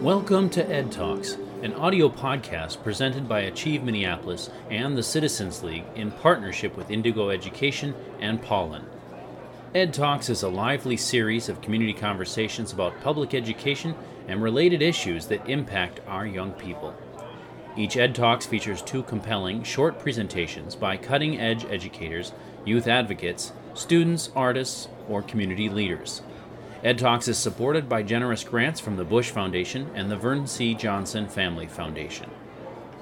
Welcome to Ed Talks, an audio podcast presented by Achieve Minneapolis and the Citizens League in partnership with Indigo Education and Pollen. Ed Talks is a lively series of community conversations about public education and related issues that impact our young people. Each Ed Talks features two compelling, short presentations by cutting edge educators, youth advocates, students, artists, or community leaders. Ed Talks is supported by generous grants from the Bush Foundation and the Vernon C. Johnson Family Foundation.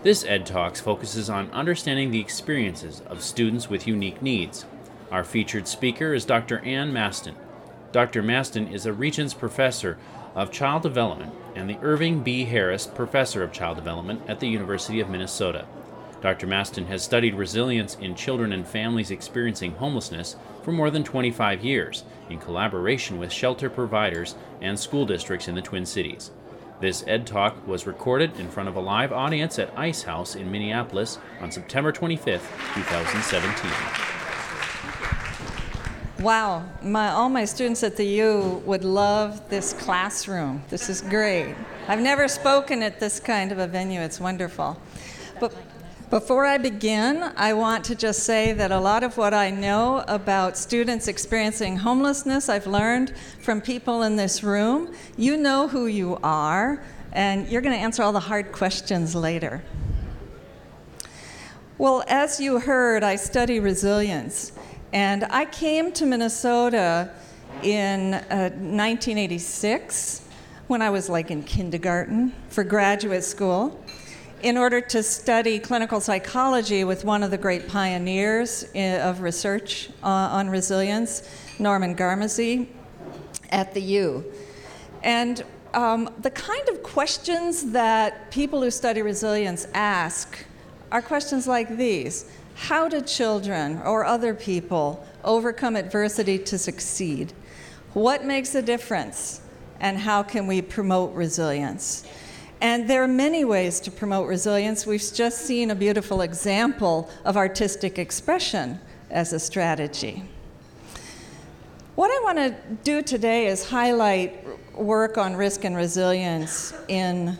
This Ed Talks focuses on understanding the experiences of students with unique needs. Our featured speaker is Dr. Ann Masten. Dr. Masten is a Regents Professor of Child Development and the Irving B. Harris Professor of Child Development at the University of Minnesota. Dr. Masten has studied resilience in children and families experiencing homelessness for more than 25 years in collaboration with shelter providers and school districts in the Twin Cities. This Ed Talk was recorded in front of a live audience at Ice House in Minneapolis on September 25, 2017. Wow, my, all my students at the U would love this classroom. This is great. I've never spoken at this kind of a venue, it's wonderful. But before I begin, I want to just say that a lot of what I know about students experiencing homelessness, I've learned from people in this room. You know who you are, and you're going to answer all the hard questions later. Well, as you heard, I study resilience. And I came to Minnesota in uh, 1986 when I was like in kindergarten for graduate school in order to study clinical psychology with one of the great pioneers uh, of research uh, on resilience, Norman Garmezy, at the U. And um, the kind of questions that people who study resilience ask are questions like these how do children or other people overcome adversity to succeed? What makes a difference? And how can we promote resilience? And there are many ways to promote resilience. We've just seen a beautiful example of artistic expression as a strategy. What I want to do today is highlight work on risk and resilience in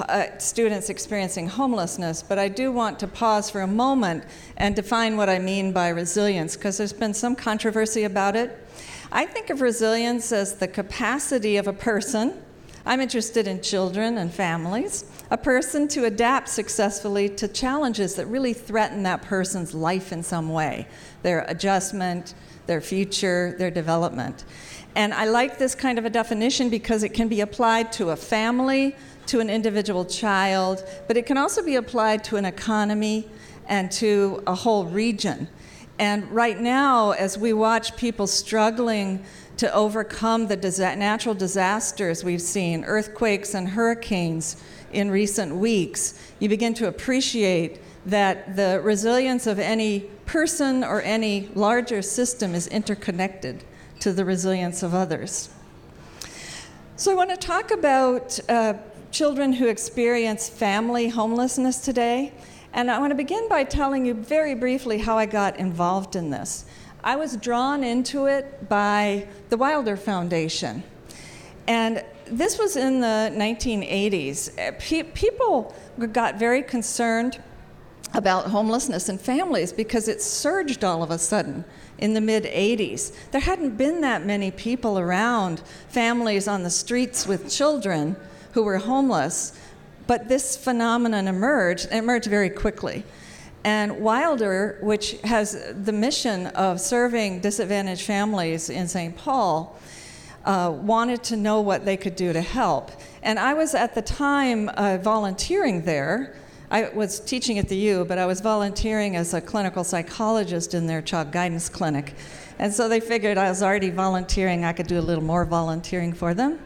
uh, students experiencing homelessness, but I do want to pause for a moment and define what I mean by resilience because there's been some controversy about it. I think of resilience as the capacity of a person. I'm interested in children and families, a person to adapt successfully to challenges that really threaten that person's life in some way, their adjustment, their future, their development. And I like this kind of a definition because it can be applied to a family, to an individual child, but it can also be applied to an economy and to a whole region. And right now, as we watch people struggling to overcome the natural disasters we've seen, earthquakes and hurricanes in recent weeks, you begin to appreciate that the resilience of any person or any larger system is interconnected to the resilience of others. So, I want to talk about uh, children who experience family homelessness today. And I want to begin by telling you very briefly how I got involved in this. I was drawn into it by the Wilder Foundation. And this was in the 1980s. Uh, pe- people got very concerned about homelessness in families because it surged all of a sudden in the mid 80s. There hadn't been that many people around, families on the streets with children who were homeless, but this phenomenon emerged, and emerged very quickly. And Wilder, which has the mission of serving disadvantaged families in St. Paul, uh, wanted to know what they could do to help. And I was at the time uh, volunteering there. I was teaching at the U, but I was volunteering as a clinical psychologist in their child guidance clinic. And so they figured I was already volunteering, I could do a little more volunteering for them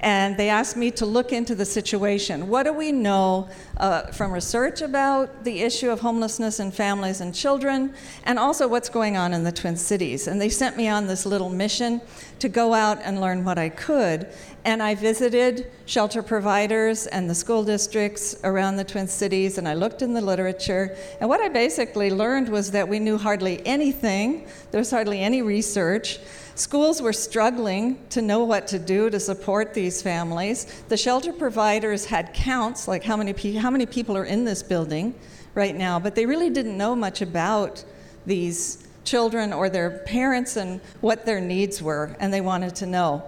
and they asked me to look into the situation. What do we know uh, from research about the issue of homelessness in families and children, and also what's going on in the Twin Cities? And they sent me on this little mission to go out and learn what I could. And I visited shelter providers and the school districts around the Twin Cities, and I looked in the literature. And what I basically learned was that we knew hardly anything, there was hardly any research Schools were struggling to know what to do to support these families. The shelter providers had counts, like how many, pe- how many people are in this building right now, but they really didn't know much about these children or their parents and what their needs were, and they wanted to know.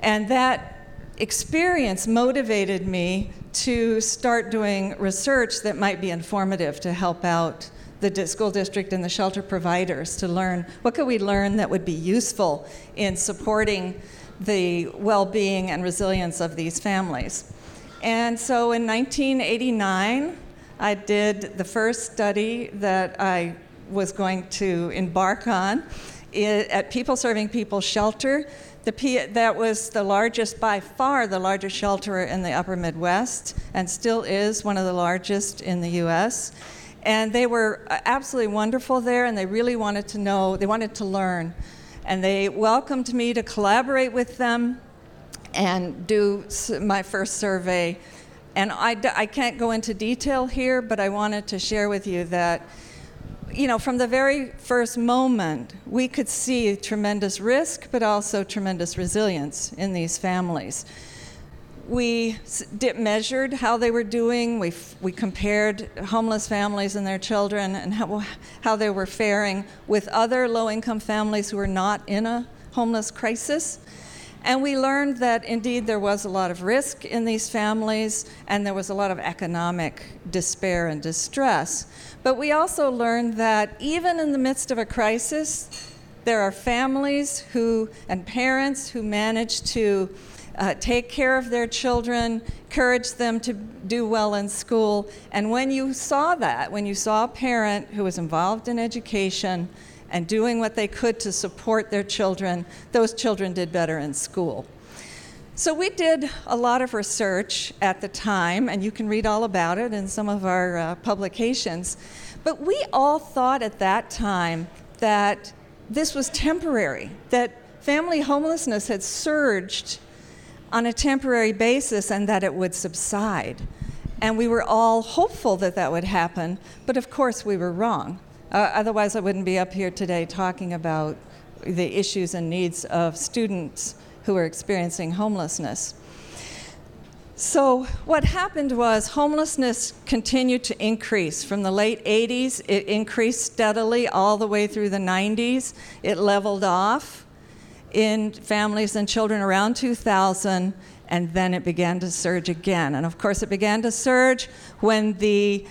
And that experience motivated me to start doing research that might be informative to help out the school district and the shelter providers to learn what could we learn that would be useful in supporting the well-being and resilience of these families. And so in 1989, I did the first study that I was going to embark on at People Serving People Shelter P- that was the largest, by far, the largest shelter in the upper Midwest, and still is one of the largest in the U.S. And they were uh, absolutely wonderful there, and they really wanted to know, they wanted to learn. And they welcomed me to collaborate with them and do my first survey. And I, I can't go into detail here, but I wanted to share with you that you know, from the very first moment, we could see tremendous risk, but also tremendous resilience in these families. We measured how they were doing. We, we compared homeless families and their children and how, how they were faring with other low income families who were not in a homeless crisis. And we learned that indeed there was a lot of risk in these families and there was a lot of economic despair and distress. But we also learned that even in the midst of a crisis, there are families who and parents who manage to uh, take care of their children, encourage them to do well in school. And when you saw that, when you saw a parent who was involved in education and doing what they could to support their children, those children did better in school. So we did a lot of research at the time, and you can read all about it in some of our uh, publications. But we all thought at that time that this was temporary, that family homelessness had surged on a temporary basis and that it would subside. And we were all hopeful that that would happen, but of course we were wrong. Uh, otherwise, I wouldn't be up here today talking about the issues and needs of students who are experiencing homelessness. So, what happened was homelessness continued to increase. From the late 80s, it increased steadily all the way through the 90s. It leveled off in families and children around 2000, and then it began to surge again. And of course, it began to surge when the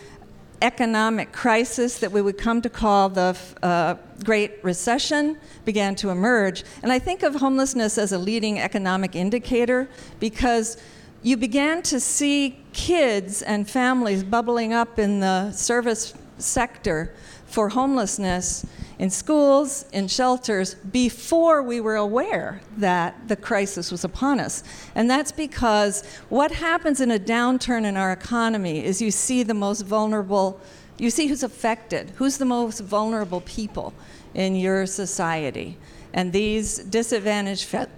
economic crisis that we would come to call the uh, Great Recession began to emerge. And I think of homelessness as a leading economic indicator because you began to see kids and families bubbling up in the service sector for homelessness in schools, in shelters, before we were aware that the crisis was upon us. And that's because what happens in a downturn in our economy is you see the most vulnerable, you see who's affected, who's the most vulnerable people in your society. And these disadvantaged fa-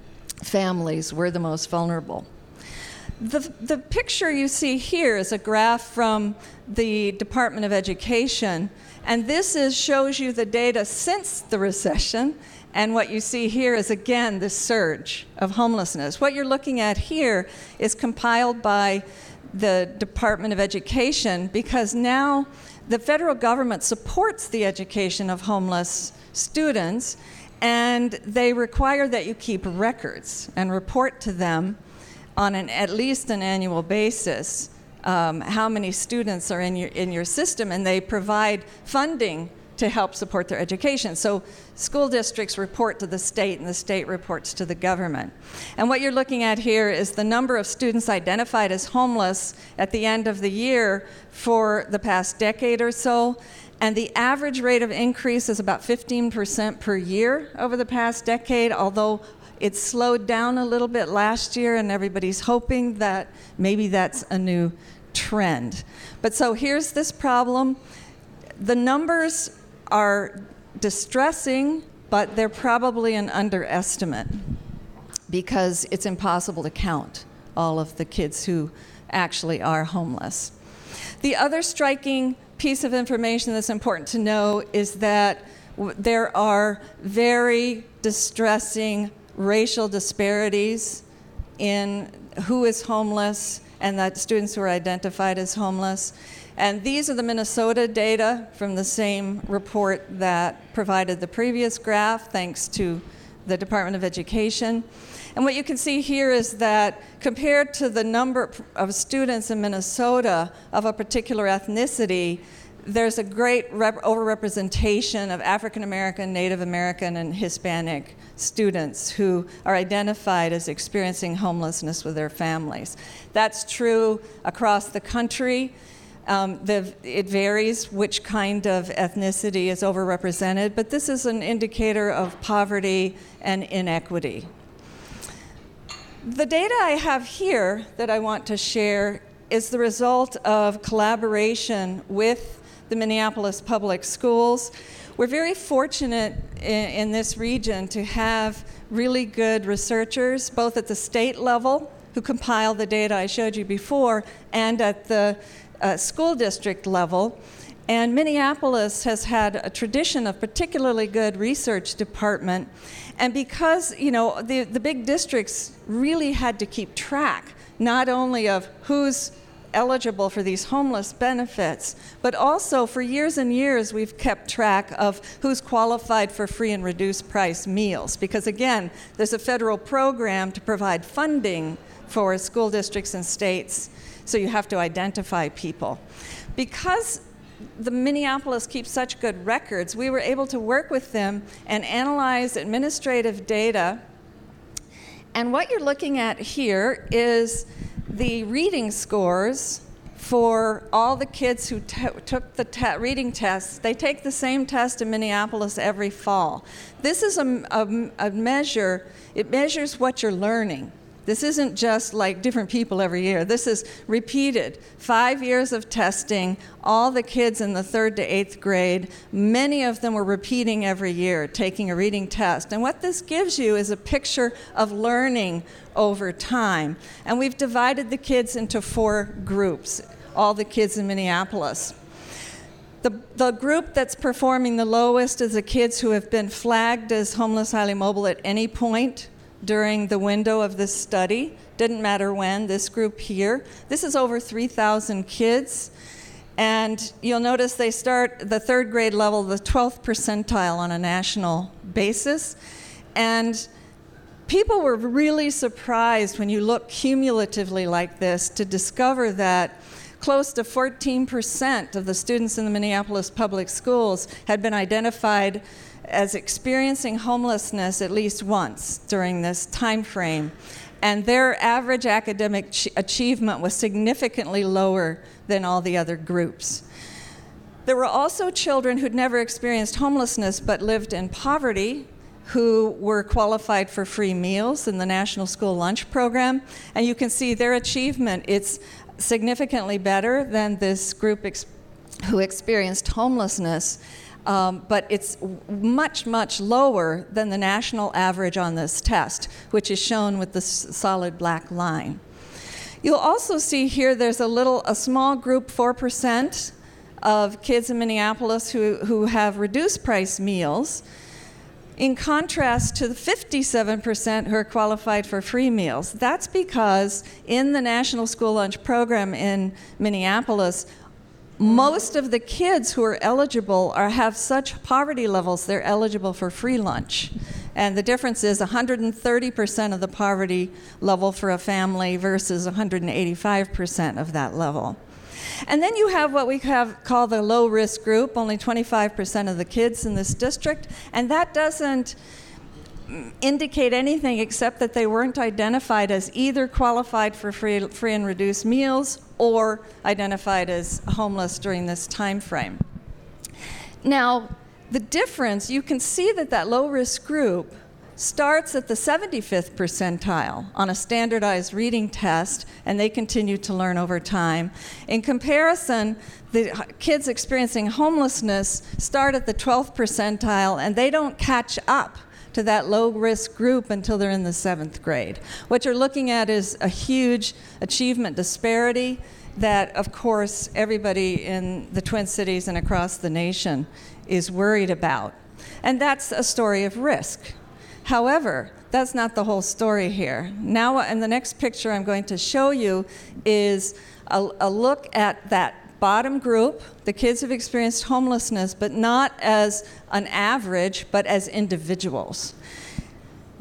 families were the most vulnerable. The, the picture you see here is a graph from the Department of Education and this is, shows you the data since the recession. And what you see here is again the surge of homelessness. What you're looking at here is compiled by the Department of Education because now the federal government supports the education of homeless students and they require that you keep records and report to them on an, at least an annual basis um, how many students are in your, in your system, and they provide funding to help support their education. So school districts report to the state, and the state reports to the government. And what you're looking at here is the number of students identified as homeless at the end of the year for the past decade or so. And the average rate of increase is about 15% per year over the past decade, although it slowed down a little bit last year, and everybody's hoping that maybe that's a new trend. But so here's this problem the numbers are distressing, but they're probably an underestimate because it's impossible to count all of the kids who actually are homeless. The other striking piece of information that's important to know is that there are very distressing racial disparities in who is homeless and that students who are identified as homeless. And these are the Minnesota data from the same report that provided the previous graph, thanks to the Department of Education. And what you can see here is that compared to the number of students in Minnesota of a particular ethnicity, there's a great rep- overrepresentation of African American, Native American, and Hispanic students who are identified as experiencing homelessness with their families. That's true across the country. Um, the, it varies which kind of ethnicity is overrepresented, but this is an indicator of poverty and inequity. The data I have here that I want to share is the result of collaboration with the Minneapolis Public Schools. We're very fortunate in, in, this region to have really good researchers, both at the state level, who compile the data I showed you before, and at the uh, school district level. And Minneapolis has had a tradition of particularly good research department. And because, you know, the, the big districts really had to keep track not only of who's eligible for these homeless benefits, but also for years and years we've kept track of who's qualified for free and reduced price meals. Because again, there's a federal program to provide funding for school districts and states, so you have to identify people. Because the Minneapolis keeps such good records, we were able to work with them and analyze administrative data. And what you're looking at here is the reading scores for all the kids who t- took the reading tests. They take the same test in Minneapolis every fall. This is a, a, a measure, it measures what you're learning. This isn't just like different people every year. This is repeated. Five years of testing, all the kids in the third to eighth grade, many of them were repeating every year, taking a reading test. And what this gives you is a picture of learning over time. And we've divided the kids into four groups, all the kids in Minneapolis. The, the group that's performing the lowest is the kids who have been flagged as homeless, highly mobile at any point during the window of this study. Didn't matter when, this group here. This is over 3,000 kids. And you'll notice they start the third grade level, the 12th percentile on a national basis. And people were really surprised when you look cumulatively like this to discover that close to 14% of the students in the Minneapolis public schools had been identified as experiencing homelessness at least once during this time frame and their average academic ch- achievement was significantly lower than all the other groups. There were also children who'd never experienced homelessness but lived in poverty who were qualified for free meals in the National School Lunch Program. And you can see their achievement, it's significantly better than this group ex- who experienced homelessness um, but it's much, much lower than the national average on this test, which is shown with the solid black line. You'll also see here there's a little, a small group, 4% of kids in Minneapolis who, who have reduced price meals, in contrast to the 57% who are qualified for free meals. That's because in the National School Lunch Program in Minneapolis, most of the kids who are eligible are, have such poverty levels they're eligible for free lunch. And the difference is 130% of the poverty level for a family versus 185% of that level. And then you have what we have call the low risk group, only 25% of the kids in this district, and that doesn't indicate anything except that they weren't identified as either qualified for free, free and reduced meals or identified as homeless during this time frame. Now, the difference, you can see that that low risk group starts at the 75th percentile on a standardized reading test, and they continue to learn over time. In comparison, the kids experiencing homelessness start at the 12th percentile, and they don't catch up to that low risk group until they're in the seventh grade. What you're looking at is a huge achievement disparity that, of course, everybody in the Twin Cities and across the nation is worried about. And that's a story of risk. However, that's not the whole story here. Now, in the next picture I'm going to show you is a, a look at that bottom group, the kids who've experienced homelessness, but not as an average, but as individuals.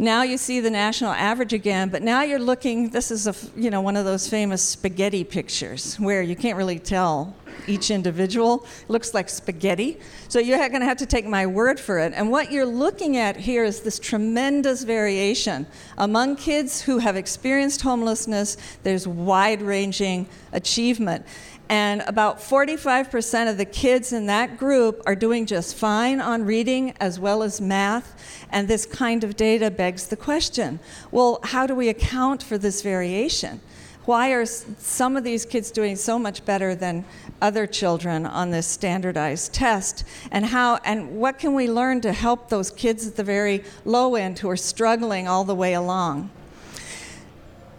Now you see the national average again, but now you're looking. This is a you know one of those famous spaghetti pictures where you can't really tell each individual. It looks like spaghetti. So you're going to have to take my word for it. And what you're looking at here is this tremendous variation among kids who have experienced homelessness. There's wide-ranging achievement. And about 45% of the kids in that group are doing just fine on reading as well as math. And this kind of data begs the question well, how do we account for this variation? Why are some of these kids doing so much better than other children on this standardized test? And how and what can we learn to help those kids at the very low end who are struggling all the way along?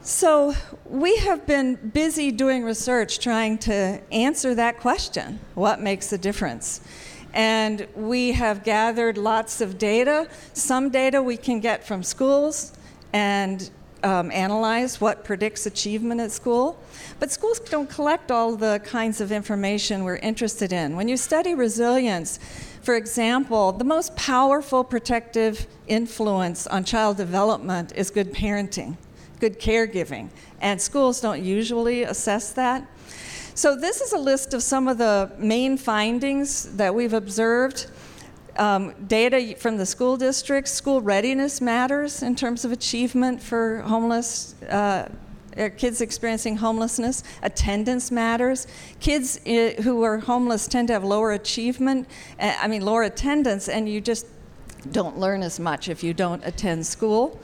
So, we have been busy doing research trying to answer that question what makes a difference? And we have gathered lots of data. Some data we can get from schools and um, analyze what predicts achievement at school. But schools don't collect all the kinds of information we're interested in. When you study resilience, for example, the most powerful protective influence on child development is good parenting good caregiving. And schools don't usually assess that. So, this is a list of some of the main findings that we've observed. Um, data from the school districts, school readiness matters in terms of achievement for homeless. Uh, uh kids experiencing homelessness. Attendance matters. Kids uh, who are homeless tend to have lower achievement, uh, I mean, lower attendance, and you just don't learn as much if you don't attend school.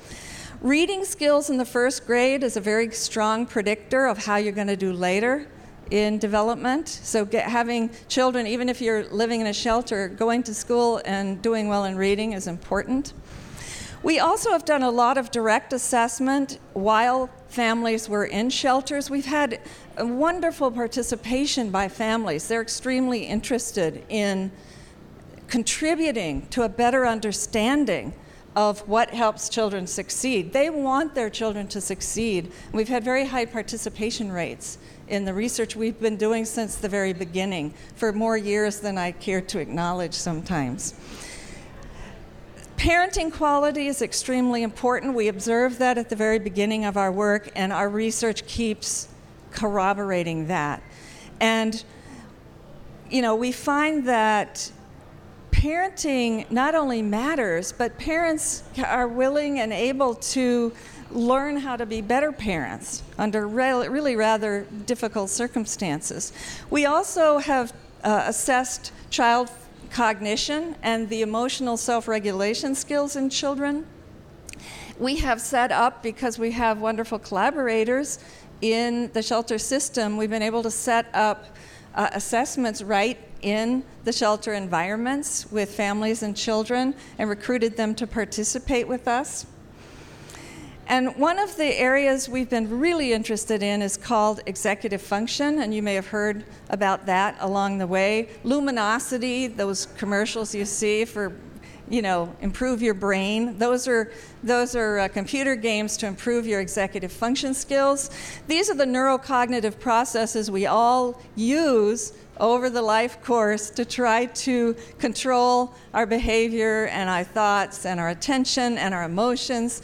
Reading skills in the first grade is a very strong predictor of how you're going to do later in development. So, get, having children, even if you're living in a shelter, going to school and doing well in reading is important. We also have done a lot of direct assessment while families were in shelters. We've had wonderful participation by families. They're extremely interested in contributing to a better understanding of what helps children succeed. They want their children to succeed. We've had very high participation rates in the research we've been doing since the very beginning, for more years than I care to acknowledge sometimes. Parenting quality is extremely important. We observed that at the very beginning of our work, and our research keeps corroborating that. And, you know, we find that parenting not only matters, but parents are willing and able to learn how to be better parents under re- really rather difficult circumstances. We also have uh, assessed child cognition and the emotional self regulation skills in children. We have set up, because we have wonderful collaborators in the shelter system, we've been able to set up uh, assessments right in the shelter environments with families and children and recruited them to participate with us. And one of the areas we've been really interested in is called executive function, and you may have heard about that along the way. Luminosity, those commercials you see for you know, improve your brain. Those are, those are uh, computer games to improve your executive function skills. These are the neurocognitive processes we all use over the life course to try to control our behavior and our thoughts and our attention and our emotions.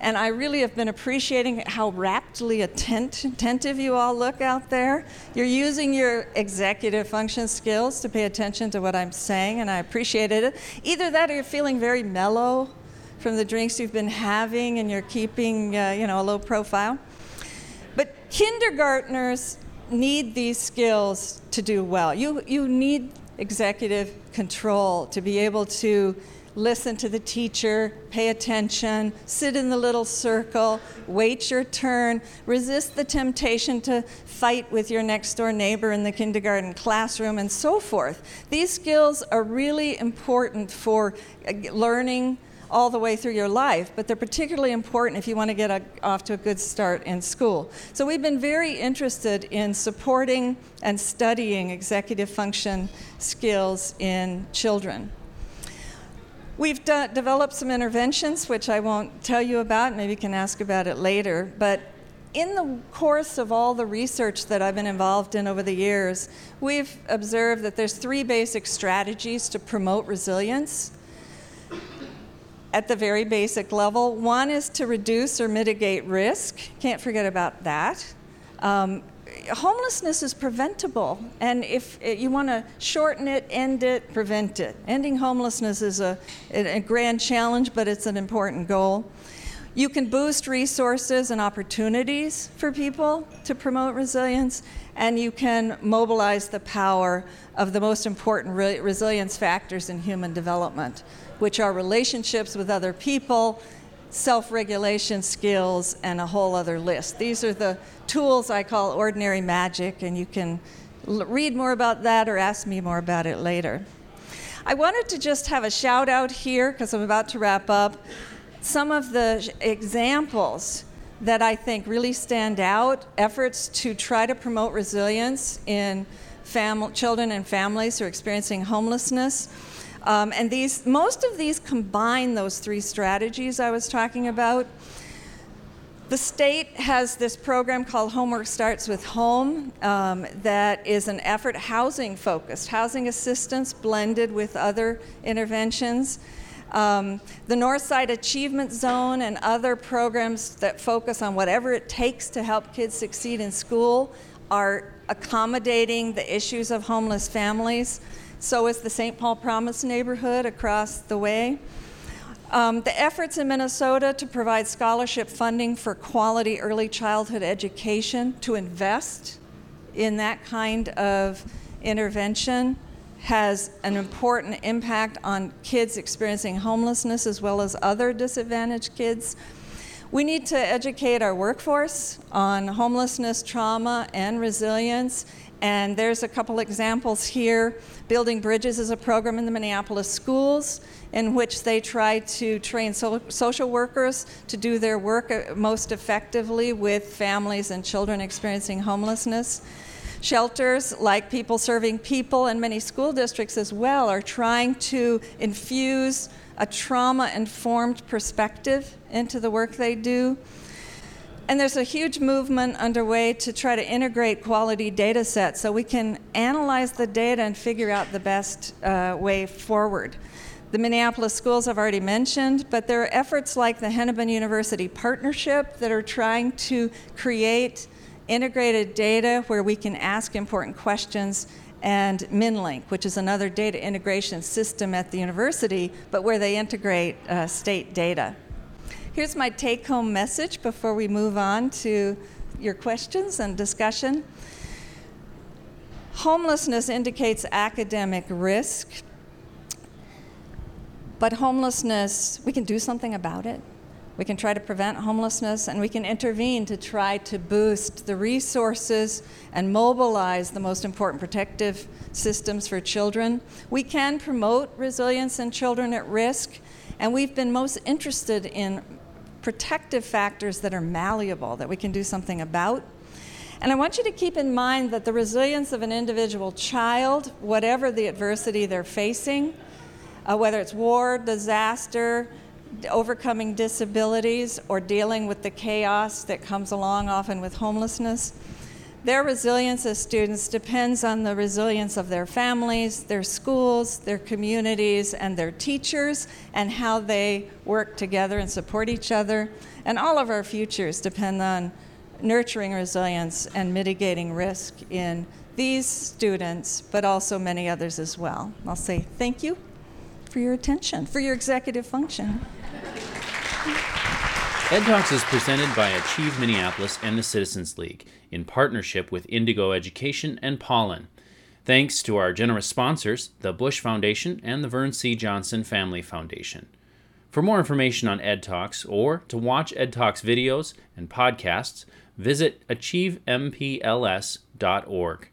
And I really have been appreciating how raptly attent- attentive you all look out there. You're using your executive function skills to pay attention to what I'm saying, and I appreciate it. Either that or you're feeling very mellow from the drinks you've been having and you're keeping, uh, you know, a low profile. But kindergartners need these skills to do well. You, you need executive control to be able to listen to the teacher, pay attention, sit in the little circle, wait your turn, resist the temptation to fight with your next door neighbor in the kindergarten classroom, and so forth. These skills are really important for uh, learning all the way through your life, but they're particularly important if you want to get a, off to a good start in school. So we've been very interested in supporting and studying executive function skills in children. We've de- developed some interventions, which I won't tell you about, maybe you can ask about it later. But in the course of all the research that I've been involved in over the years, we've observed that there's three basic strategies to promote resilience at the very basic level. One is to reduce or mitigate risk. Can't forget about that. Um, homelessness is preventable, and if eh, you want to shorten it, end it, prevent it. Ending homelessness is a, a grand challenge, but it's an important goal. You can boost resources and opportunities for people to promote resilience, and you can mobilize the power of the most important re- resilience factors in human development, which are relationships with other people, self regulation skills, and a whole other list. These are the tools I call ordinary magic, and you can l- read more about that or ask me more about it later. I wanted to just have a shout out here because I'm about to wrap up some of the examples that I think really stand out efforts to try to promote resilience in fam- children and families who are experiencing homelessness. Um, and these, most of these combine those three strategies I was talking about. The state has this program called Homework Starts with Home um, that is an effort housing focused, housing assistance blended with other interventions. Um, the Northside Achievement Zone and other programs that focus on whatever it takes to help kids succeed in school are accommodating the issues of homeless families. So is the St. Paul Promise neighborhood across the way. Um, the efforts in Minnesota to provide scholarship funding for quality early childhood education to invest in that kind of intervention has an important impact on kids experiencing homelessness as well as other disadvantaged kids. We need to educate our workforce on homelessness, trauma, and resilience. And there's a couple examples here. Building Bridges is a program in the Minneapolis schools in which they try to train so- social workers to do their work uh, most effectively with families and children experiencing homelessness. Shelters, like People Serving People, and many school districts as well, are trying to infuse a trauma informed perspective into the work they do. And there's a huge movement underway to try to integrate quality data sets so we can analyze the data and figure out the best uh, way forward. The Minneapolis schools I've already mentioned, but there are efforts like the Hennepin University Partnership that are trying to create integrated data where we can ask important questions, and Minn-LInK, which is another data integration system at the university, but where they integrate uh, state data. Here's my take home message before we move on to your questions and discussion. Homelessness indicates academic risk, but homelessness, we can do something about it. We can try to prevent homelessness and we can intervene to try to boost the resources and mobilize the most important protective systems for children. We can promote resilience in children at risk, and we've been most interested in protective factors that are malleable, that we can do something about. And I want you to keep in mind that the resilience of an individual child, whatever the adversity they're facing, uh, whether it's war, disaster, overcoming disabilities or dealing with the chaos that comes along often with homelessness. Their resilience as students depends on the resilience of their families, their schools, their communities, and their teachers, and how they work together and support each other. And all of our futures depend on nurturing resilience and mitigating risk in these students, but also many others as well. I'll say thank you for your attention, for your executive function. Ed Talks is presented by Achieve Minneapolis and the Citizens League in partnership with Indigo Education and Pollen. Thanks to our generous sponsors, the Bush Foundation and the Vern C. Johnson Family Foundation. For more information on Ed Talks or to watch Ed Talks videos and podcasts, visit achievempls.org.